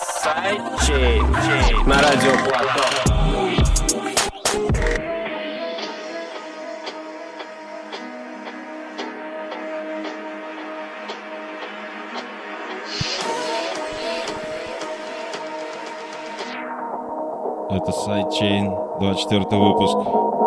сайдчейн на радио Плато. Это Sidechain, 24 выпуск.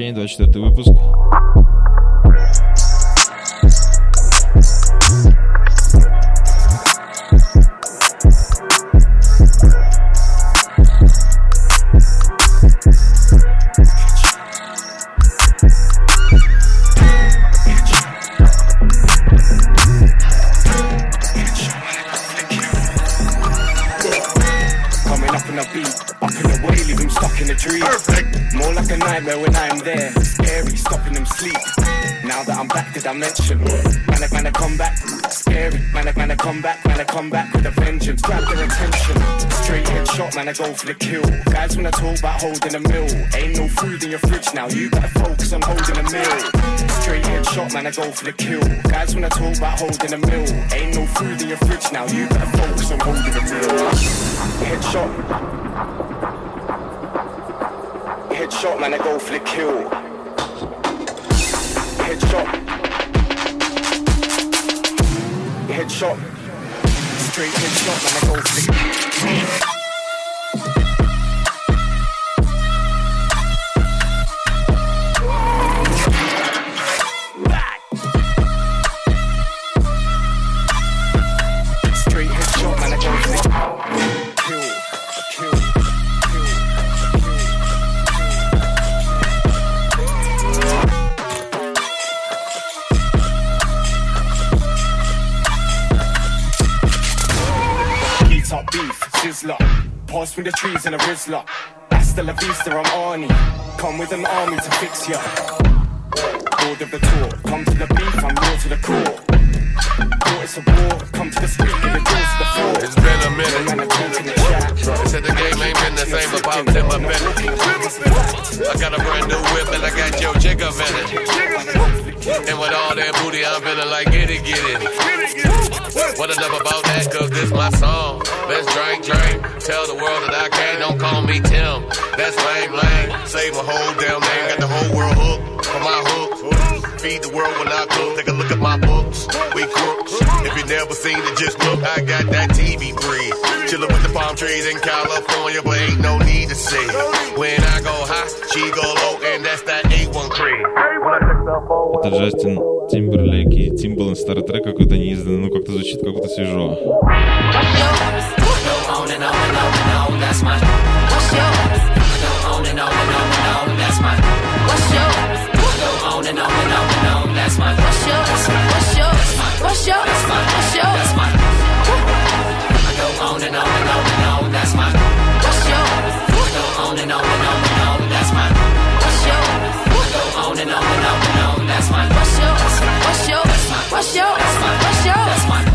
Chain, 24 выпуск. Holding a mill, ain't no food in your fridge now. You better focus on holding a mill. Straight headshot, man, I go for the kill. Guys, when I talk about holding a mill, ain't no food in your fridge now. You better focus on holding a mill. Headshot. Headshot, man, I go for the kill. And. Hasta la vista, I'm Arnie. Come with an army to fix ya. Board of the tour, come to the beef, I'm real to the core. Thought it's a war, come to the street, give doors to the floor. It's been a minute. Man, I talk in the chat. They said the game ain't been the same about 10 more minutes. I got a brand new whip and I got your jigger in it. And with all that booty, I'm feeling like get it, get it. What enough about that, cause this my song. Let's drink, drink. Tell the world that I can't, don't call me Tim. That's lame, lame. Save my whole damn name, got the whole world hooked for my hook. Feed the world when I cook, take a look at my books. We crooks. If you never seen it, just look, I got that TV breed. Chillin' with the palm trees in California, but ain't no need to see. When I go high, she go low, and that's that A1 cream. When I check the phone, Это Джастин Тимберлейк и Тимбален старый трек какой-то неизданный, ну как-то звучит как-то свежо. Go on and on and on and on, that's my. and on and on and on, that's my. What's yours? What's yours? What's yours? What's yours? That's my. Go on and on and on and on, that's my. What's yours? I go on and on and on and on, that's my. What's yours? I go on and on and on and on, that's my. What's yours? What's yours? What's yours? What's yours? That's my.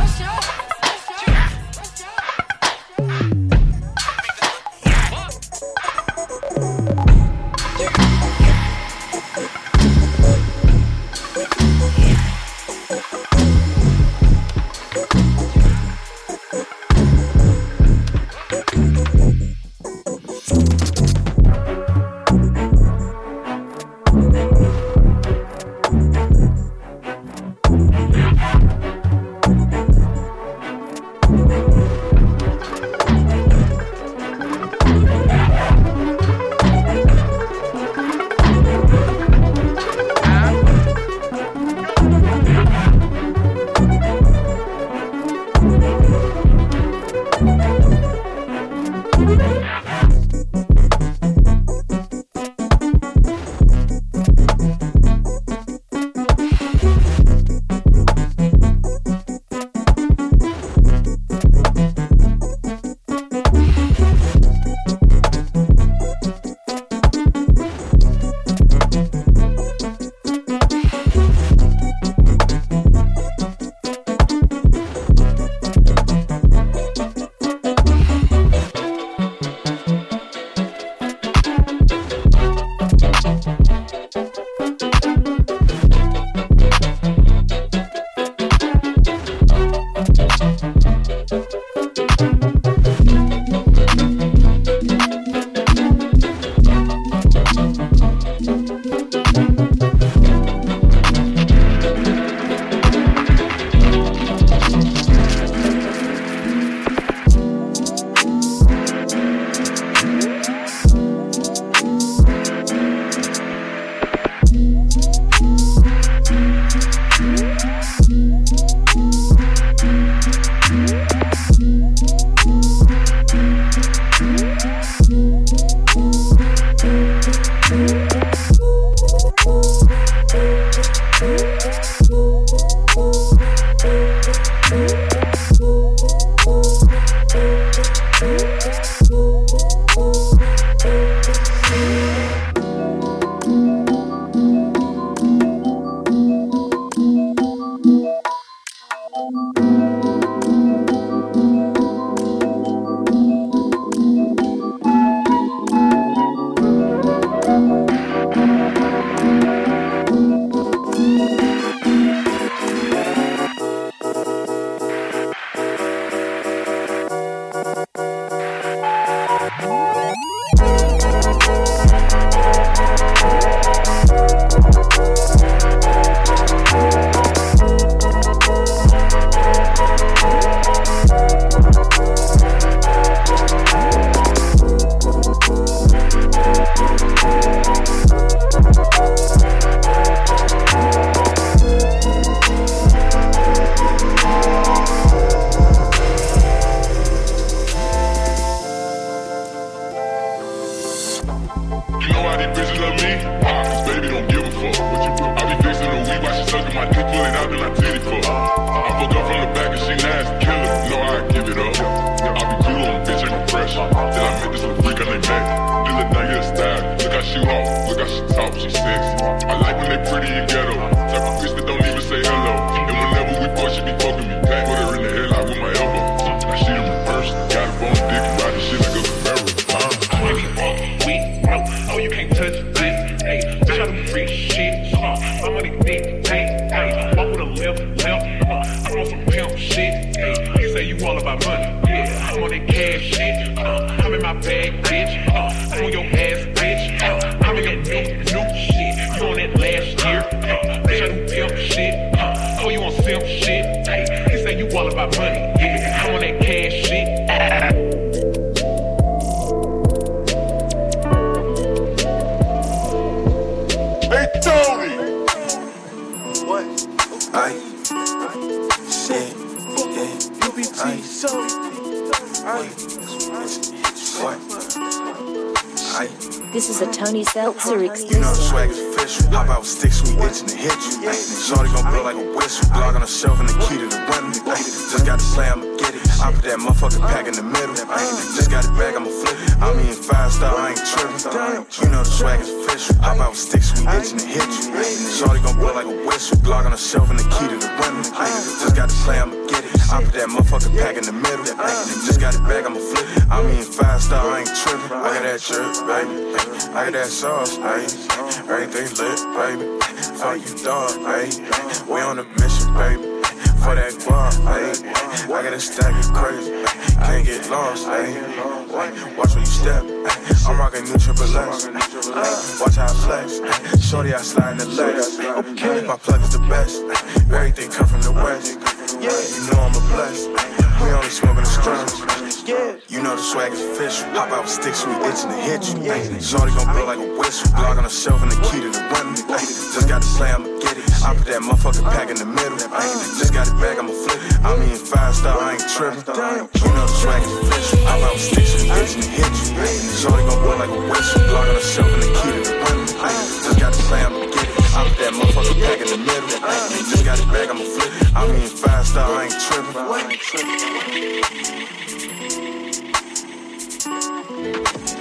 Ayy. I got a stack of crazy. Can't get lost, ayy. Watch where you step. I'm rocking new triple X. Watch how I flex. Shorty, I slide in the legs. My plug is the best. Everything come from the west. You know I'm a blessed. We only smoking the strings. You know the swag is official. Hop out with sticks, we itching to hit you. ayy. Shorty gon' blow like a whistle. Blog on the shelf and the key to the window. Just got to play, I'ma get it. I put that motherfucking pack in the middle. Just got it back, I'ma flip it. I mean, five star, I ain't tripping. You know the swag is official. Hop out with sticks, we itching to hit you. Shorty gon' blow like a whistle. Blog on the shelf and the key to the window. Just got to play, I'ma get it. I put that motherfucking pack in the middle. Just got it back, I'ma flip it. I mean, five star, I ain't tripping. Try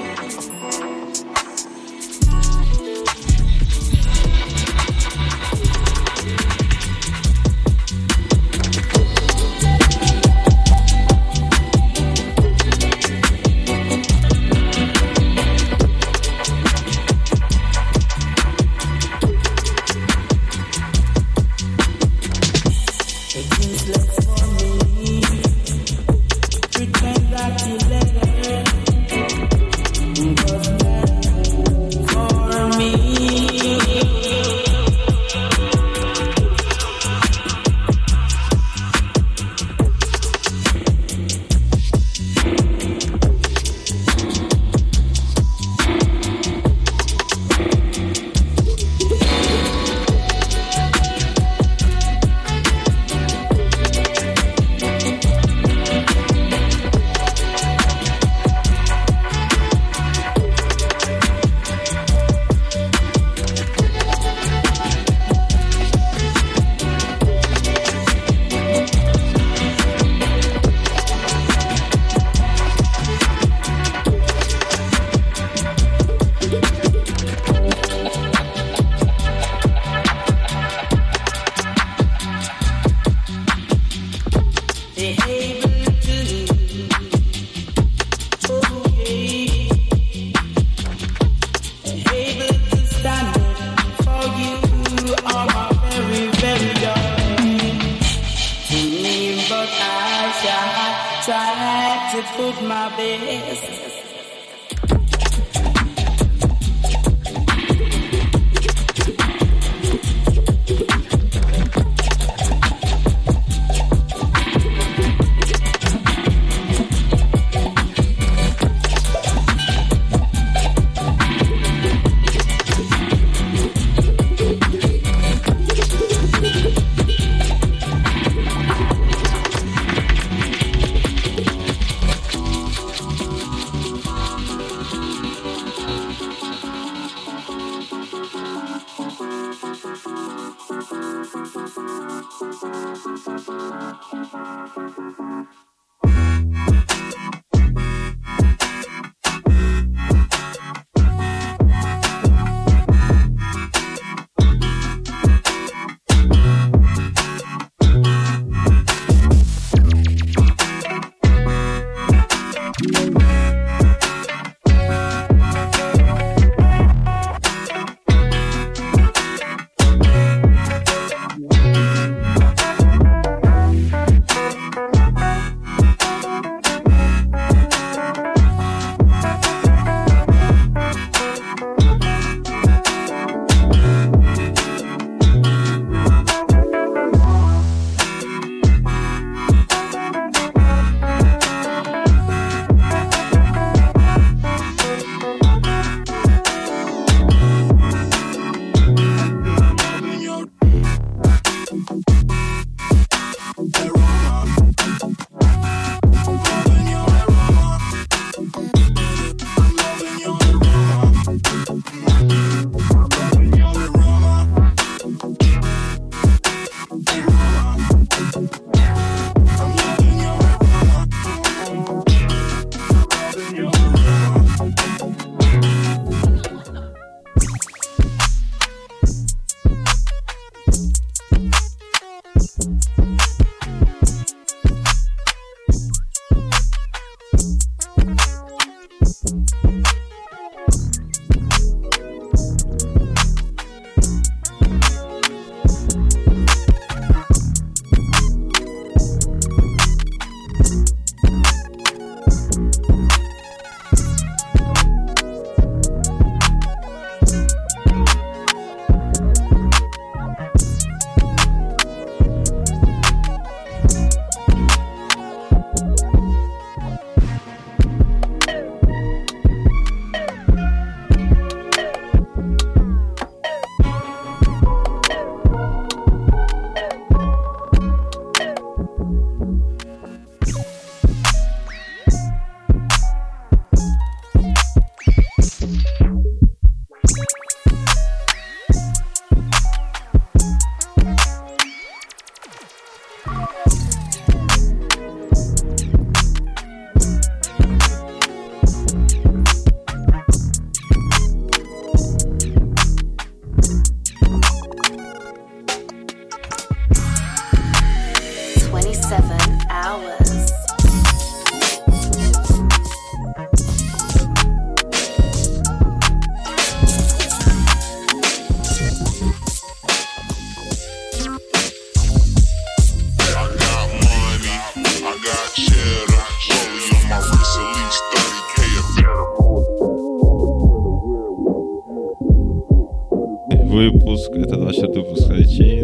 Выпуск, это 24 выпуск Хайчейн,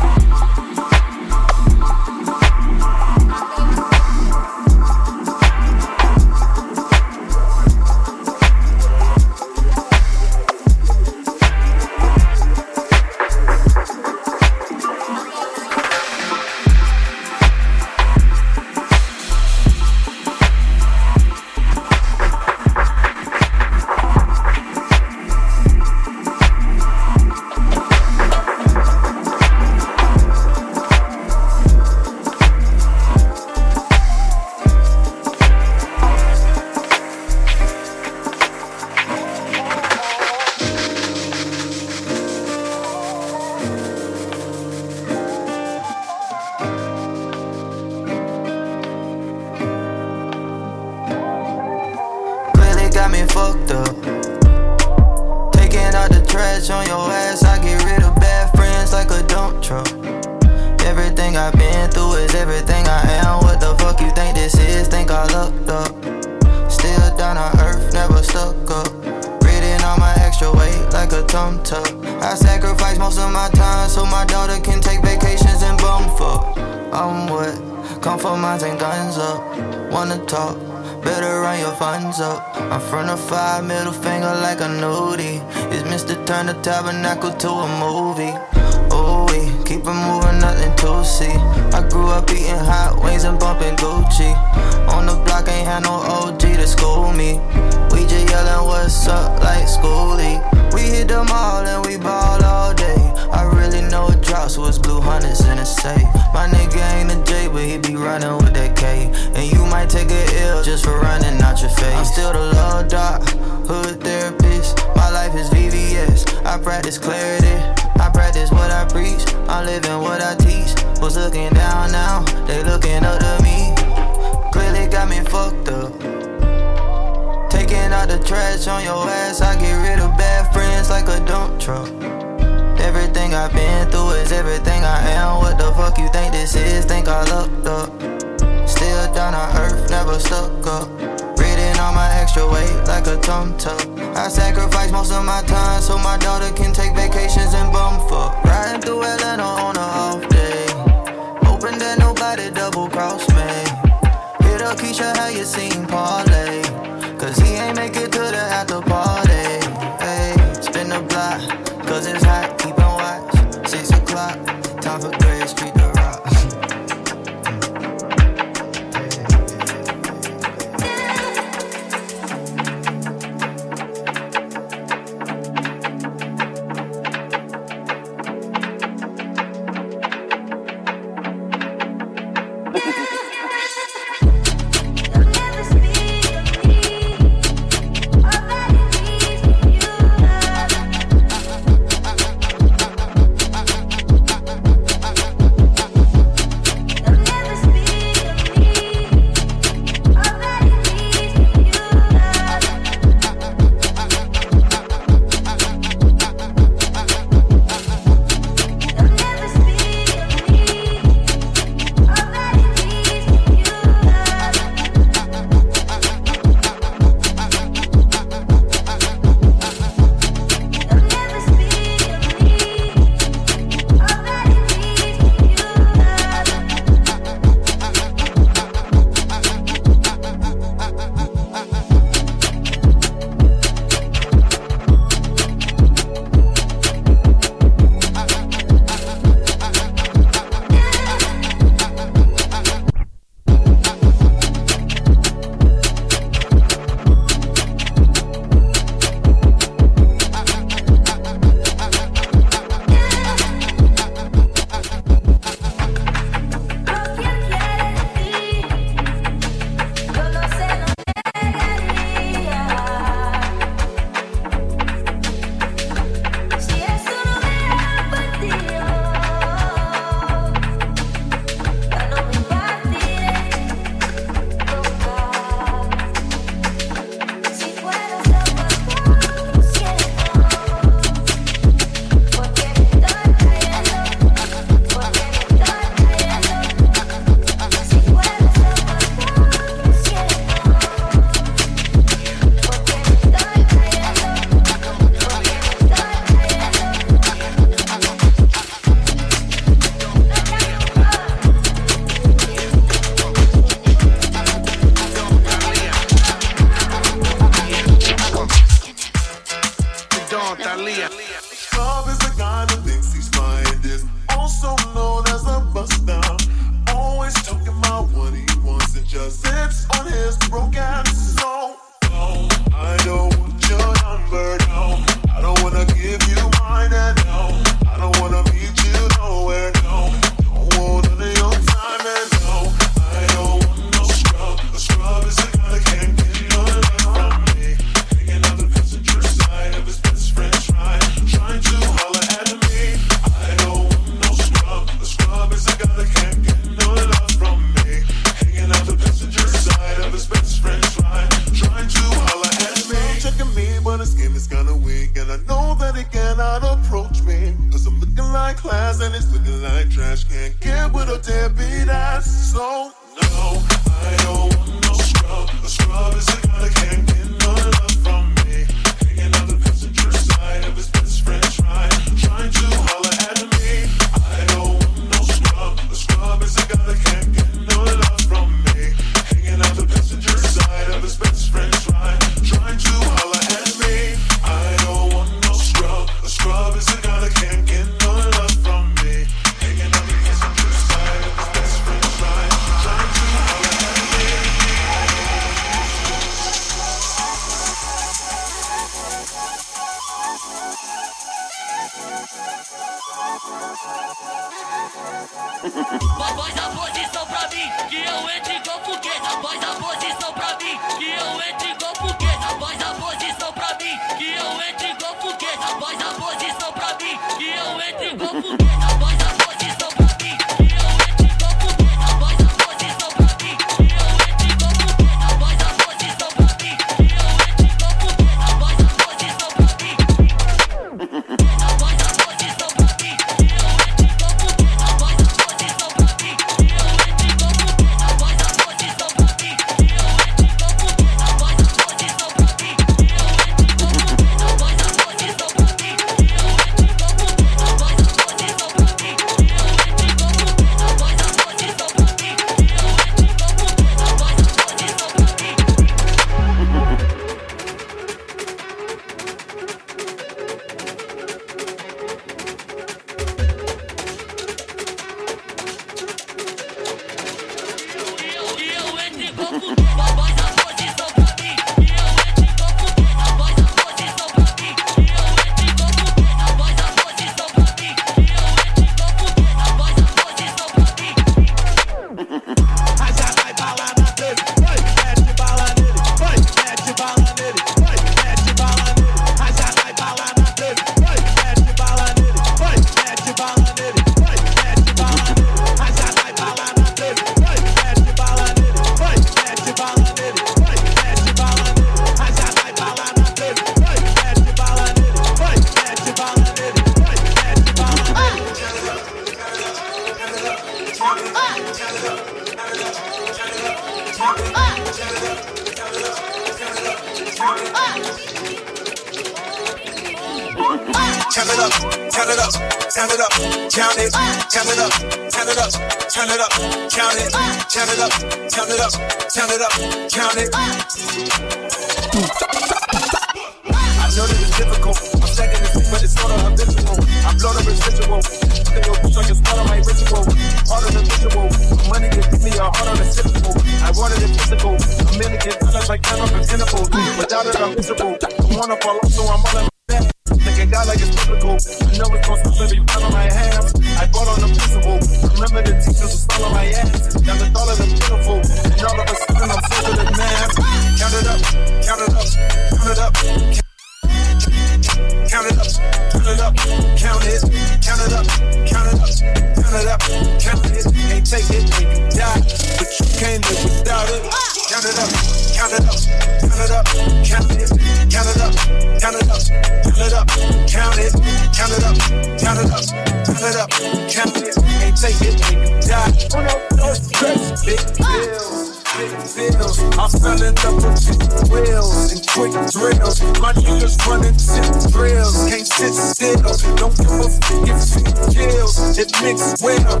quick. My niggas running tip drills, can't sit still. Don't give a fuck if it kills. It mixed well.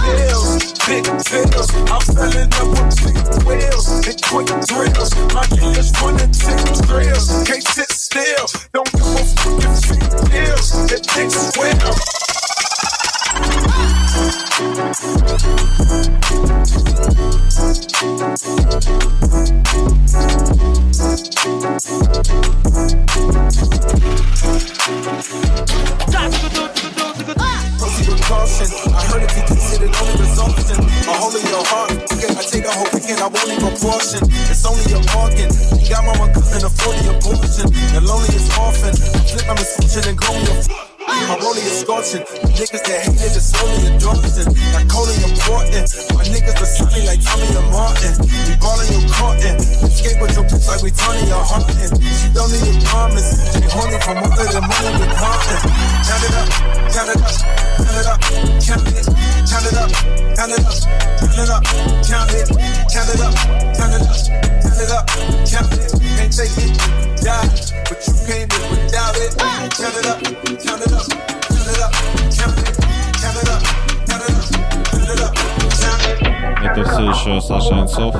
Bills, big bills, I'm selling double big wheels and quick drills. My niggas running tip drills, can't sit still. Don't give a fuck if it kills. It mixed well. Got mama couldn't afford the abortion. The loneliest orphan. Flip my misfortune and call me I'm is scorching. Niggas that hate it, just only endorphins. Like calling important. My niggas are sunny like Tommy and Martin. We balling your cotton. Escape with your bitch like we Tony or Huntin'. She don't need a promise. She horny for more than the money we countin'. Count it up, count it up, count it up, count it, count it up, count it up, count it up, count it, count it up, count it up, count it up, count it. Can't take it, die, but you came in with Count it, up, count it up, count it up, count it, up. Это все еще Саша Анцов.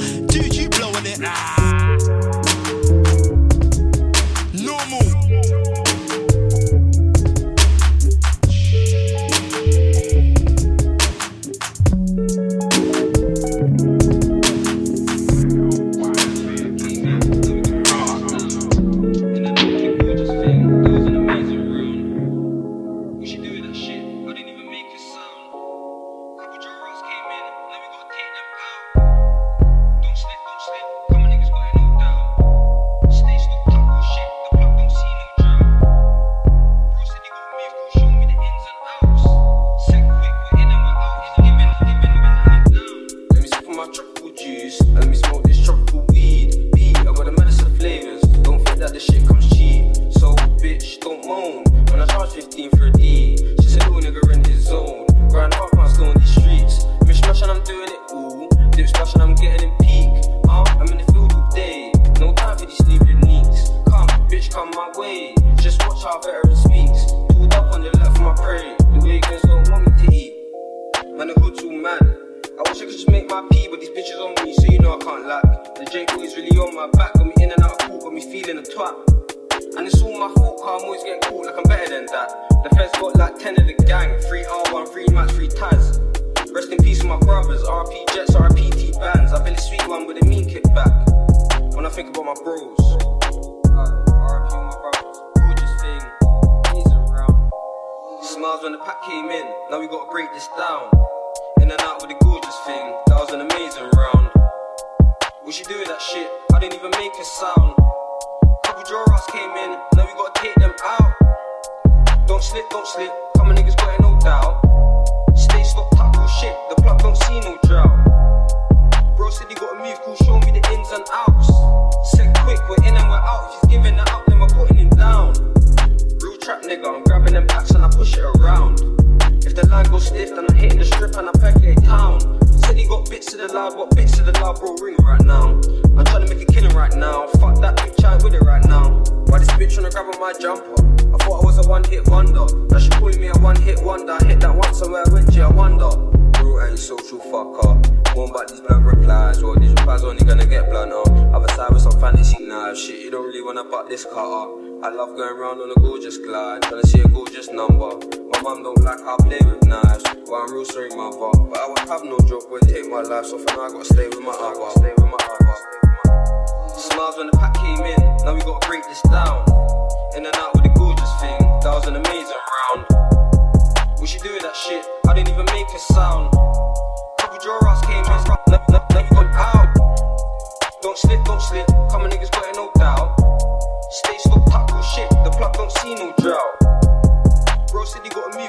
Dude, you blowing it. Normal.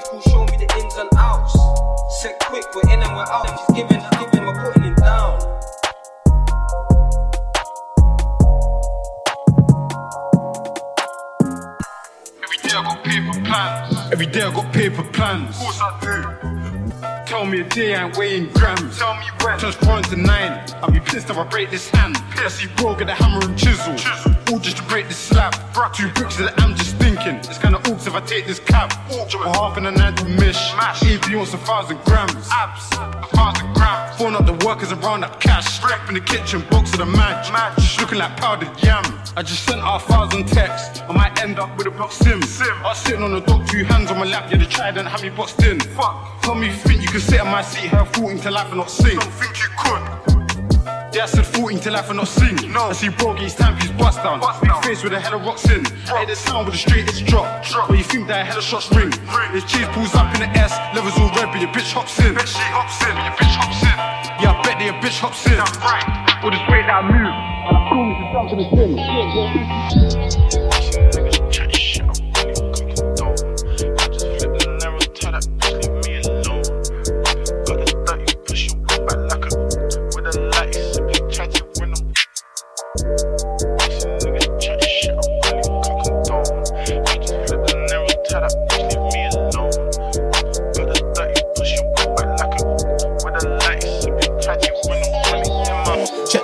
Said he gotta move, cool, show me the ins and outs. Said quick, we're in and we're out. If he's giving, giving, we're putting him down. Every day I got paper plans. Every day I got paper plans. Of course I do. Tell me a day I ain't weighing grams. Tell me when. Transparent to nine. I'll be pissed if I break this hand. I see bro get the hammer and chisel. All just to break this slab. Two bricks that I'm just thinking. It's kinda oops if I take this cab. For half in a night to mish. AP wants a thousand grams. Abs. A thousand grams. Phone up the workers and round up cash. Rep in the kitchen, box of the match. Just looking like powdered yam. I just sent out a thousand texts. I might end up with a block sim. I was sitting on the dock, two hands on my lap. Yeah, the trident had me boxed in. Fuck. Tell me you think you can sit on my seat, have 14 to life and not sing. Don't think you could. I said 14 to life and not sing. No. I see bro get his time, he's bust down. Big face with a hella rocks in. Hey, the sound with the straight, it's drop. drop. But you think that a hella shots ring. His cheese pulls up in the S, levels all red, but your bitch hops in. Bet she hops in, your bitch hops in. Yeah, I bet that your bitch hops in. That's right. With this way that I move. And I call me to jump to the thing.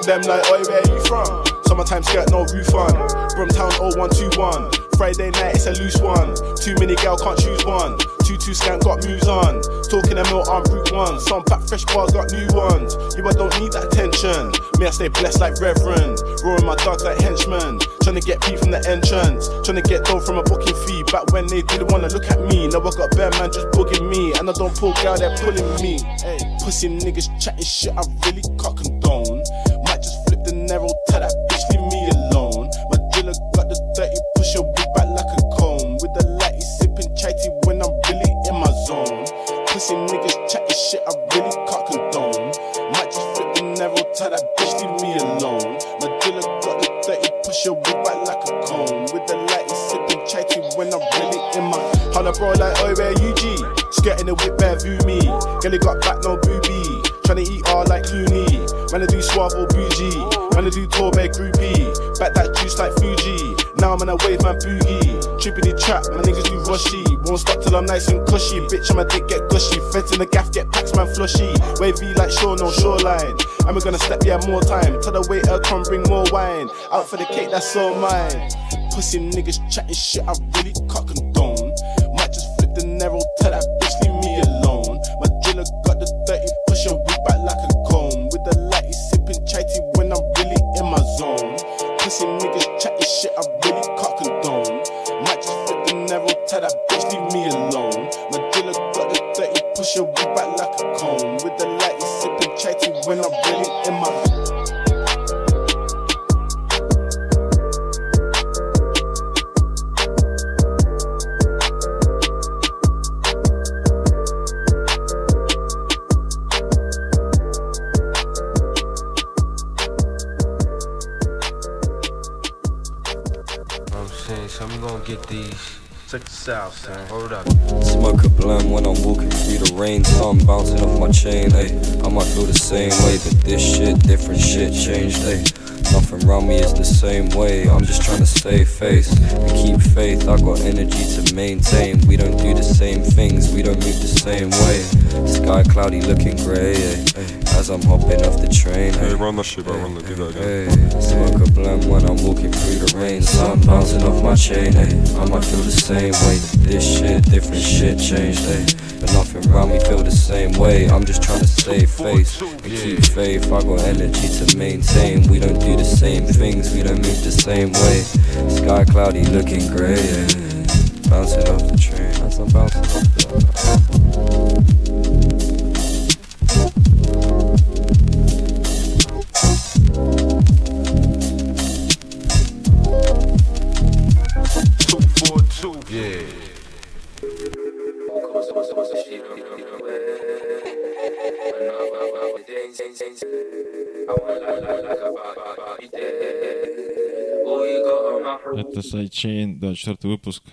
Them like, oi, where you from? Summertime skirt, no roof on. Brumtown 0121. Friday night, it's a loose one. Too many gal, can't choose one. Two two skank got moves on. Talking a mill on route one. Some pack fresh bars got new ones. You I don't need that attention. Me I stay blessed like Reverend. Roaring my dogs like henchmen. Trying to get P from the entrance. Trying to get dough from a booking fee. Back when they didn't wanna look at me. Now I got bare man just bugging me. And I don't pull gal, they're pulling me. Hey, pussy niggas chatting shit, I really can't condone. Narrow, tell that bitch leave me alone. My dealer got the 30 push your whip back like a comb. With the lighty sipping chatty when I'm really in my zone. Pussy niggas chatting shit, I really can't condone. Might just flip the narrow, tell that bitch leave me alone. My dealer got the 30 push your whip back like a comb. With the lighty sipping chatty when I'm really in my. Holla bro like, oh, where you G? Skirting the whip bare view me. Girl, got back no booby. Tryna eat all like Clooney. Man, I do suave or bougie. Do tour bag groupie. Back that juice like Fuji. Now I'm in a wave, man, boogie. Tripping the trap, my niggas do rushy. Won't stop till I'm nice and cushy. Bitch, my dick get gushy. Feds in the gaff get packs, man, flushy. Wavy like shore, no shoreline. And we're gonna step, yeah, more time. Tell the waiter, come bring more wine. Out for the cake, that's all mine. Pussy niggas chatting shit, I really pussy niggas chat shit I really can't condone. Might just flip the narrow, tell that bitch leave me alone. My dealer got the 30, push your whip back like a cone. With the light, you sipping chatty when I'm really in my. check this out, son. Hold up. Smoke a blunt when I'm walking through the rain. Sun bouncing off my chain, hey. I might feel the same way, but this shit, different shit changed, ayy. Nothing around me is the same way. I'm just trying to stay face and keep faith. I got energy to maintain. We don't do the same things, we don't move the same way. Sky cloudy looking grey. As I'm hopping off the train. Hey, run that shit, bro, run that, do that again. Hey, smoke a blunt when I'm walking through the rain. Sun bouncing off my chain, hey. I might feel the same way. This shit, different shit changed, hey. But nothing around me feel the same way. I'm just trying to stay face and keep faith. I got energy to maintain. We don't do the same things, we don't move the same way. Sky cloudy, looking grey, yeah. Bouncing off the train as I'm bouncing off Supply да, четвертый выпуск.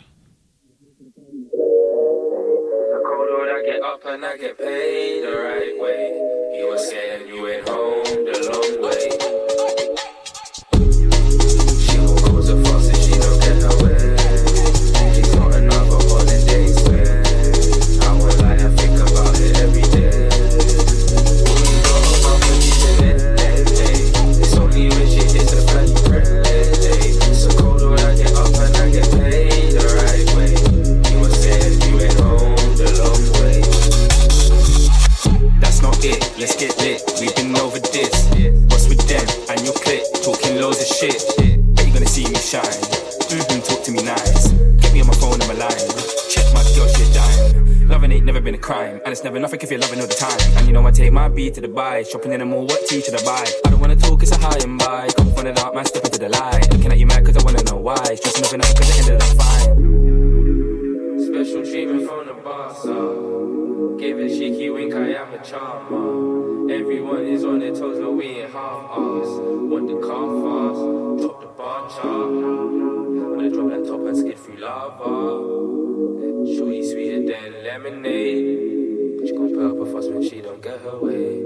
lemonade. She gon' put up a fuss when she don't get her way.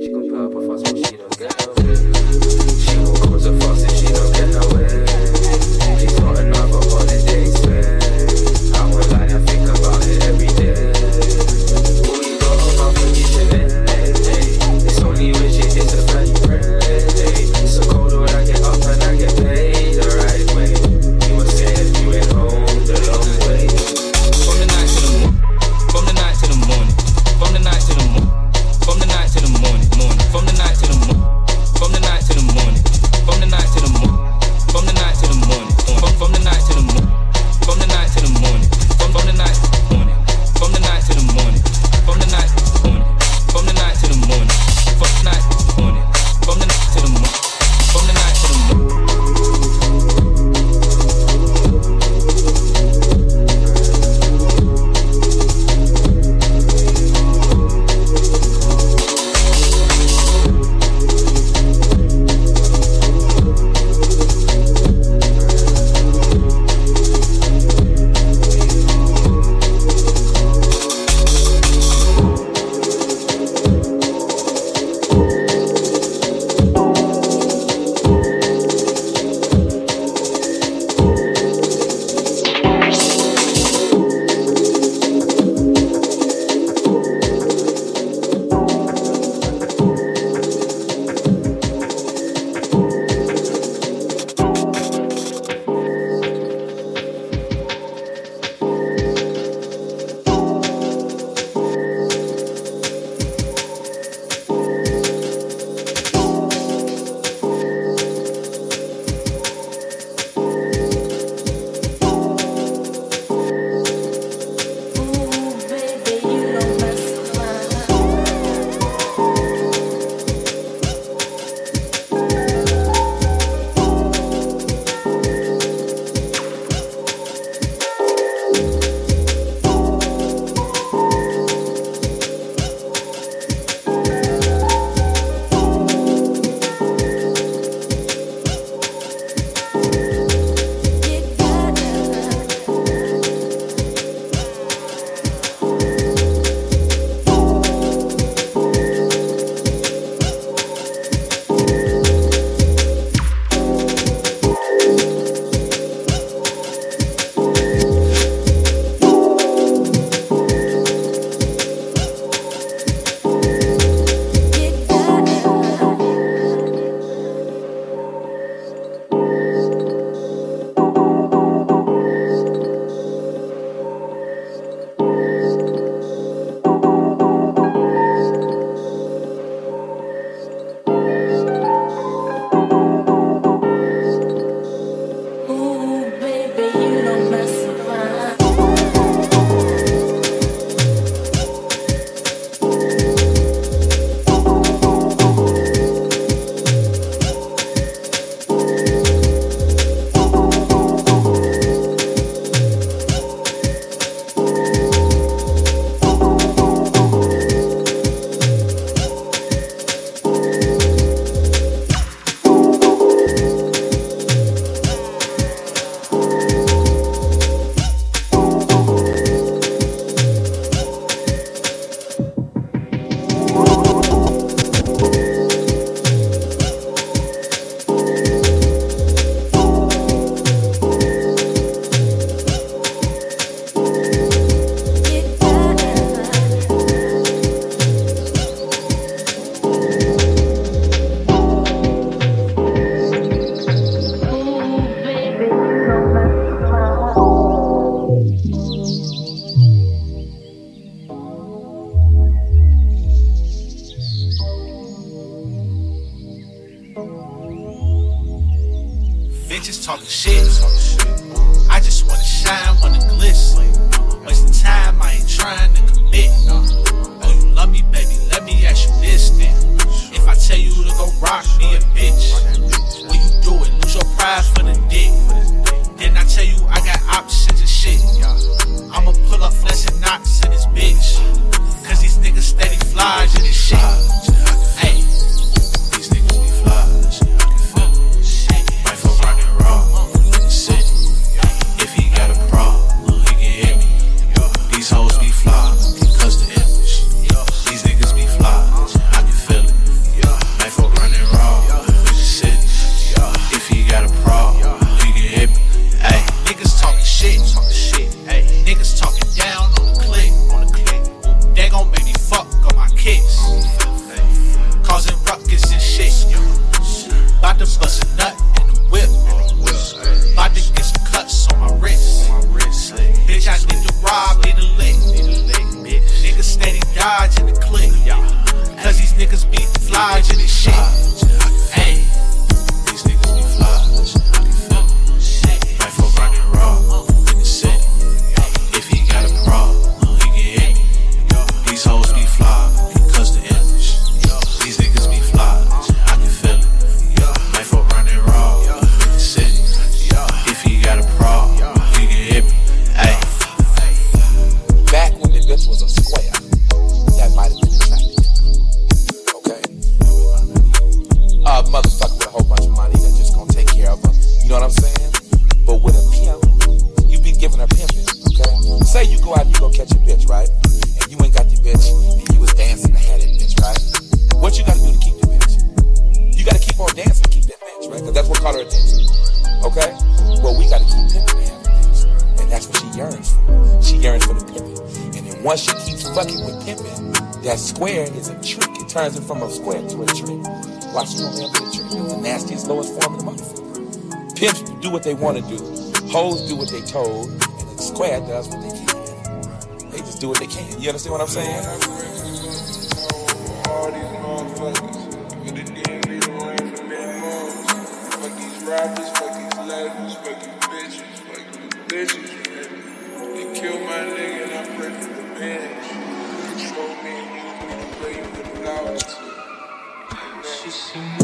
She gon' put up a fuss when she don't get her way. attention. Okay? Well, we got to keep pimping to. And that's what she yearns for. She yearns for the pimping. And then once she keeps fucking with pimping, that square is a trick. It turns it from a square to a trick. Watch she gonna ramp the trick. It's the nastiest, lowest form of the motherfucker. Pimps do what they want to do. Hoes do what they told. And the square does what they can. They just do what they can. You understand what I'm saying? to me.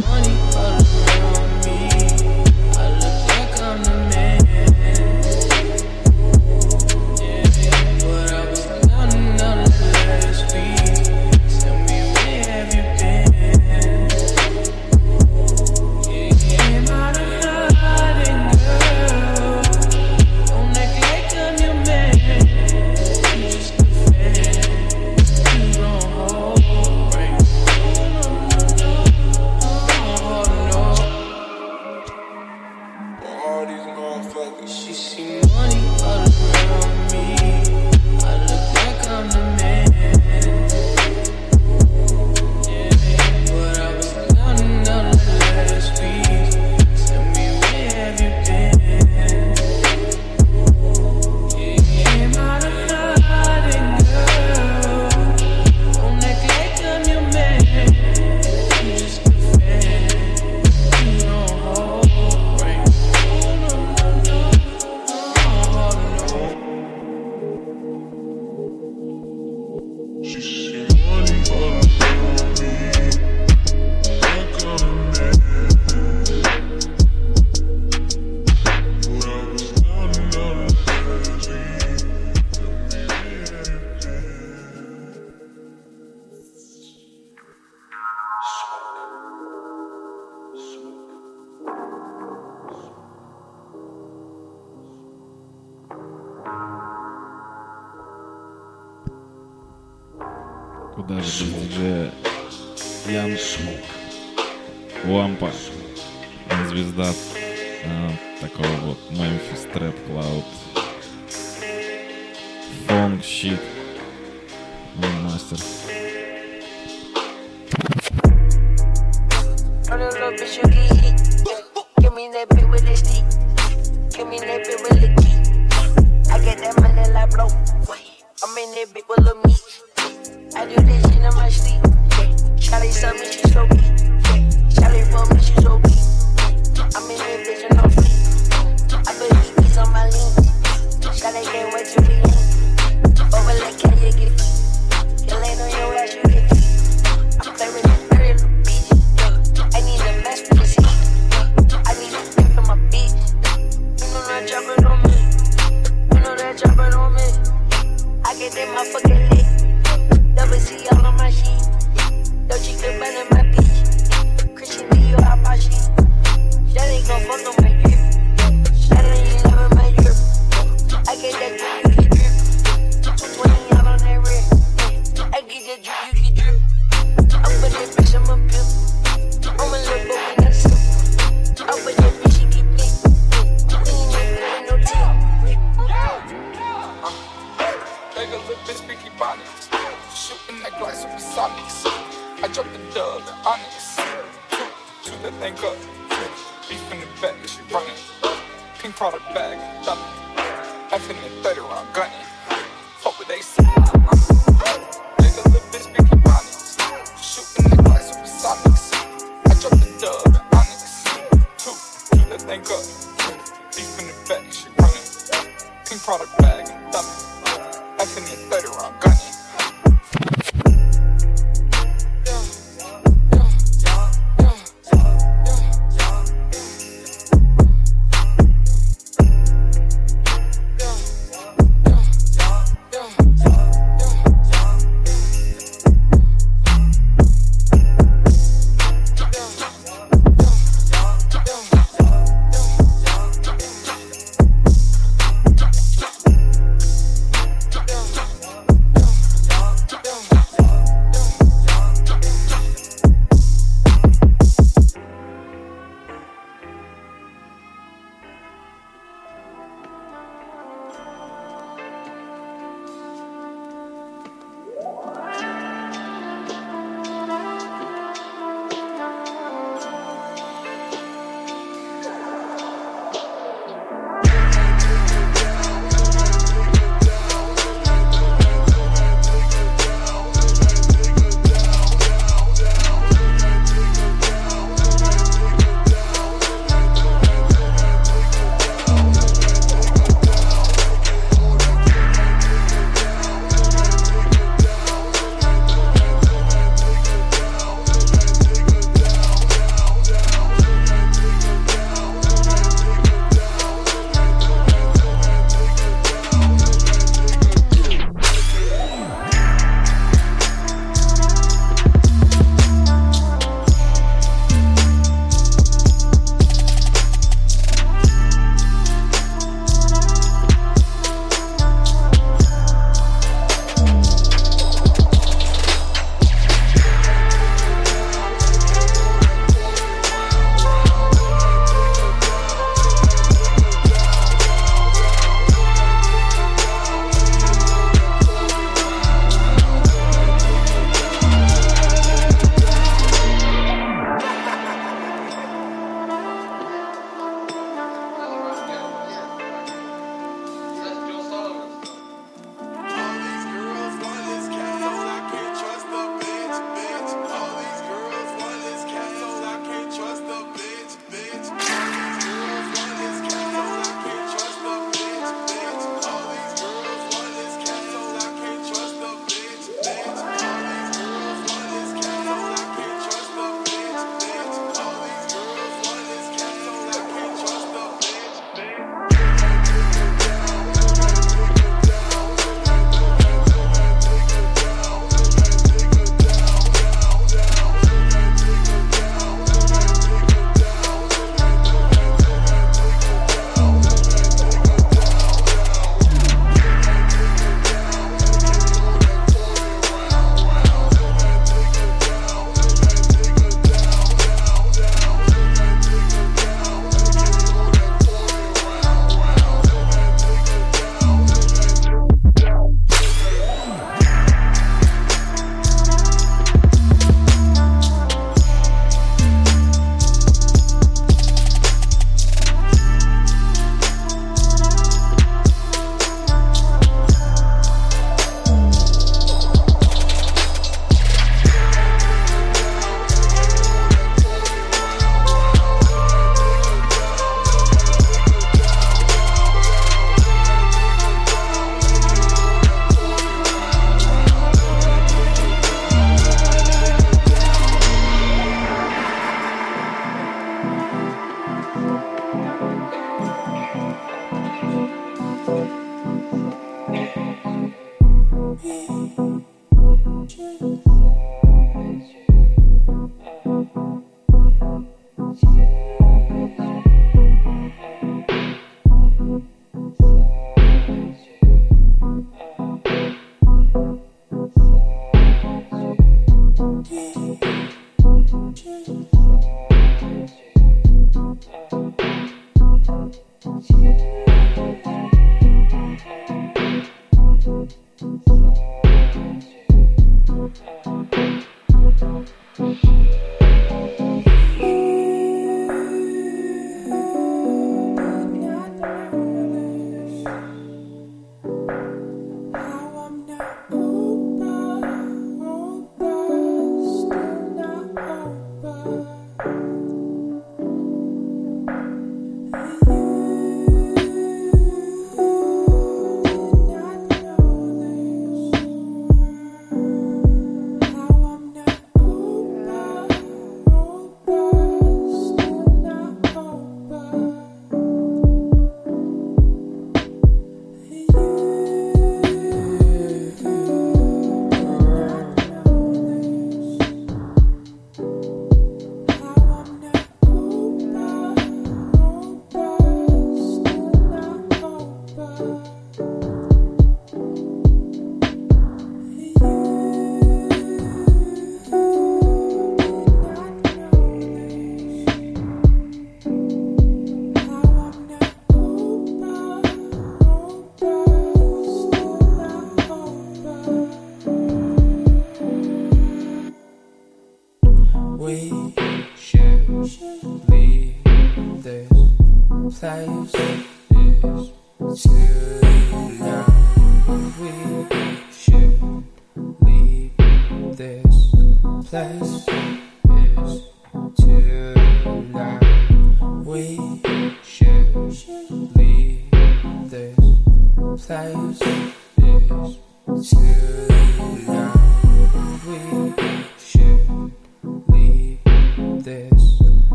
get it.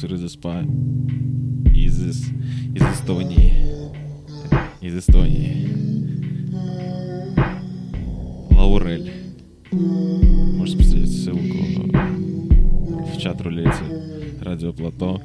через СПА из, из, из Эстонии. Из Эстонии. Лаурель. Можете поставить ссылку в чат рулете Радио Плато.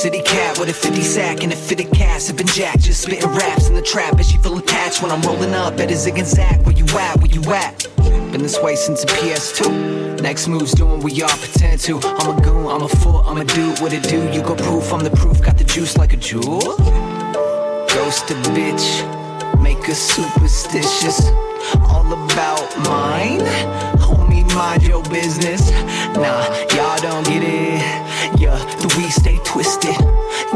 City cat with a 50 sack and a fitted cast. Sipping jack, just spitting raps in the trap. And she feel attached when I'm rolling up at a zig and zag. Where you at? Where you at? Been this way since the PS2. Next move's doing what y'all pretend to. I'm a goon, I'm a fool, I'm a dude. What it do? You go proof, I'm the proof. Got the juice like a jewel. Ghost a bitch, make her superstitious. All about mine. Homie, mind your business. Nah, y'all don't get it. Yeah, the weed stay twisted.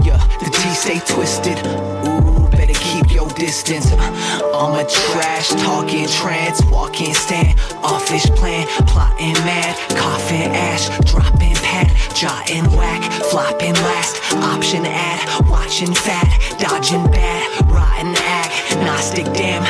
Yeah, the T stay twisted. Ooh, better keep your distance. I'm a trash talking trance, walking stand, office plan, plotting mad, coughing ash, dropping pad, jotting whack, flopping last, option ad, watching fat, dodging bad, rotten act, Gnostic damn,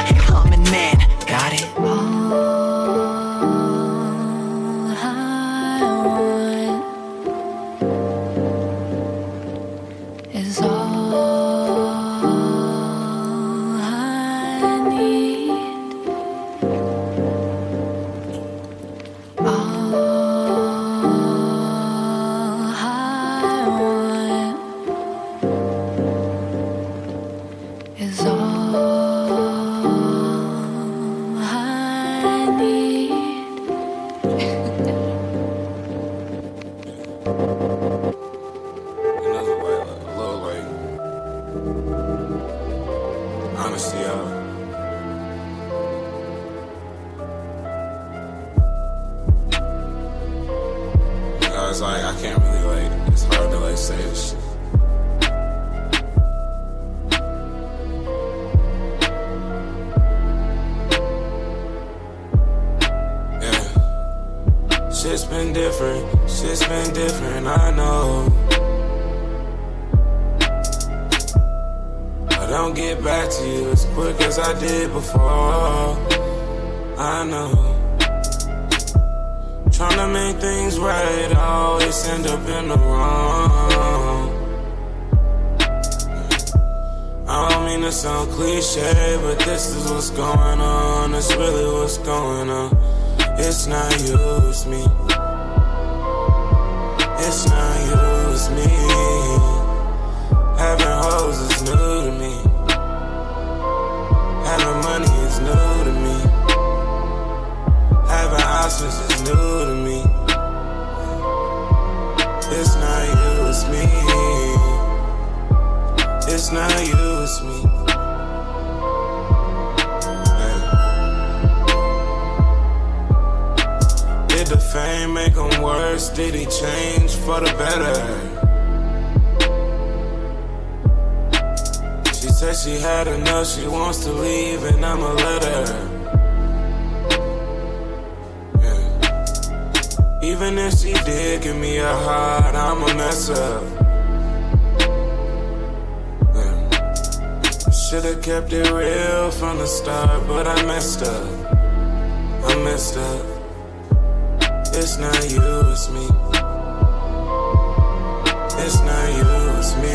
It's not you, it's me. Did the fame make him worse? Did he change for the better? She said she had enough, she wants to leave, and I'ma let her. Even if she did give me a heart, I'ma mess up. Should've kept it real from the start, but I messed up. I messed up. It's not you, it's me. It's not you, it's me.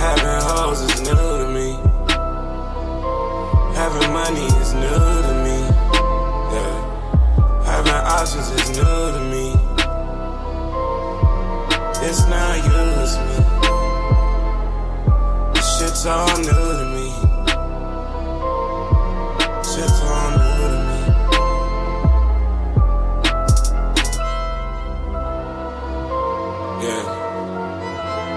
Having hoes is new to me. Having money is new to me. Yeah. Having options is new to me. It's not you, it's me. Shit's all new to me. Shit's all new to me. Yeah.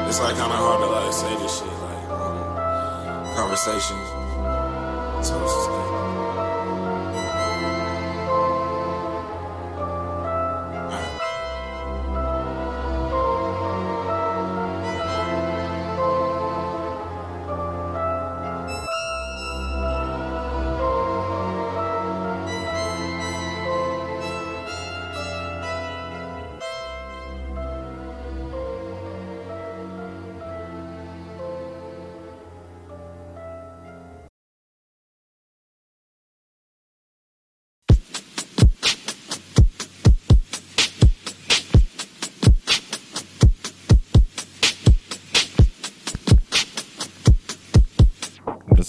It's like kinda hard to like say this shit, like um, conversations. So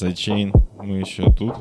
Sidechain. Мы еще тут.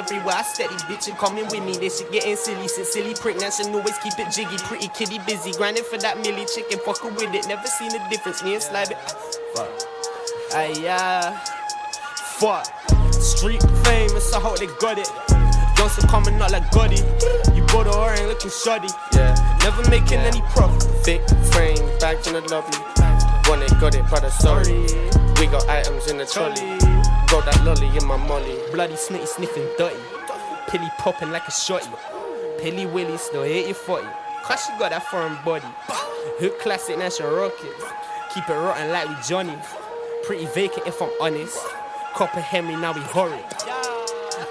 Everywhere I steady. Bitchin' coming with me, this shit getting silly. Since silly prick, now she always keep it jiggy. Pretty kitty busy, grinding for that milli chicken. Fuckin' with it, never seen a difference. Me and it. Fuck. Aye, uh, fuck. Street famous, I hope they got it. Johnson coming out like Gotti. You bought a ain't looking shoddy. Yeah, never making any profit. Thick frame, back in the lobby. Want it, got it, brother, sorry. We got items in the trolley. Roll that lolly in my molly. Bloody snitty sniffing dirty. Pilly popping like a shotty. Pilly willy still hit your 40. Cause she got that foreign body. Hood classic national rocket. Keep it rotten like we Johnny. Pretty vacant if I'm honest. Copper Henry, now we horrid.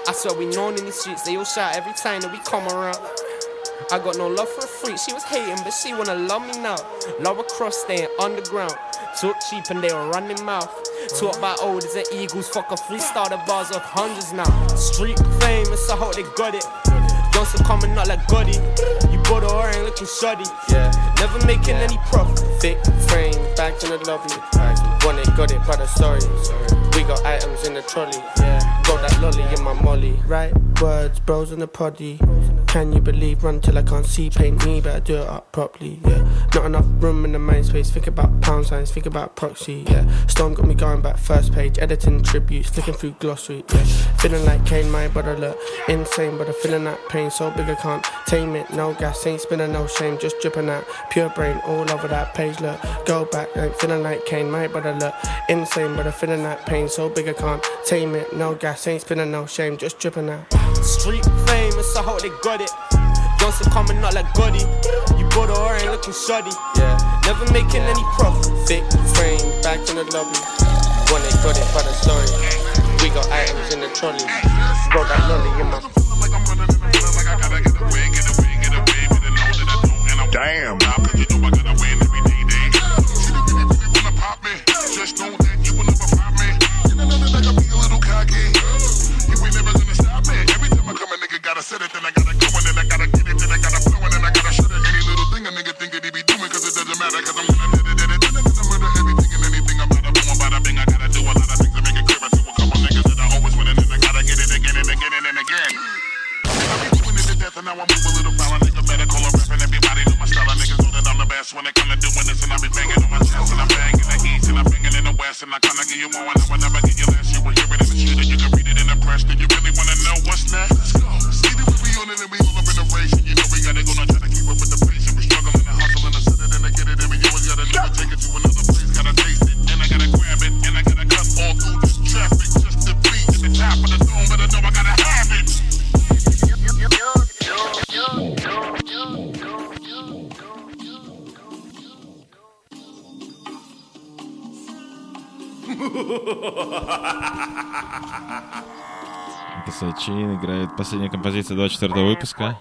I swear we known in the streets, they all shout every time that we come around. I got no love for a freak, she was hating, but she wanna love me now. Lower cross staying underground. Talk cheap and they were running mouth. Talk about olders and eagles, fuck a freestyle the bars of hundreds now. Street famous, I hope they got it. Johnson coming out like Gotti. You bought a or ain't looking shoddy. Yeah, never making any profit. Thick frame, back in the lobby. Want it, got it, brother, sorry. We got items in the trolley. Yeah, got that lolly in my molly. Right words, bros in the poddy. Can you believe? Run till I can't see. Paint me, but I do it up properly. Yeah, not enough room in the main space. Think about pound signs, think about proxy. Yeah, Storm got me going back first page, editing tributes, flicking through glossary. Yeah, feeling like Kane, my brother look insane, but I'm feeling that pain so big I can't tame it. No gas, ain't spinning, no shame, just dripping out. Pure brain all over that page. Look, go back, ain't feeling like Kane, my brother look insane, but I'm feeling that pain so big I can't tame it. No gas, ain't spinning, no shame, just dripping out. Street famous, I hope they got it. Johnson coming out like Gotti. You bought a or ain't looking shoddy. Yeah, never making any profit. Thick frame, back in the lobby. Want it, got it, by the story. We got items in the trolley. Brought that lolly in my. Damn. less. And I kinda give you more, I know I never get you less. You will hear it in the street, you can read it in the press. Do you really wanna know what's next? Let's go. See Either we be on it and we all up in the race. Кисачин играет последняя композиция 24 выпуска.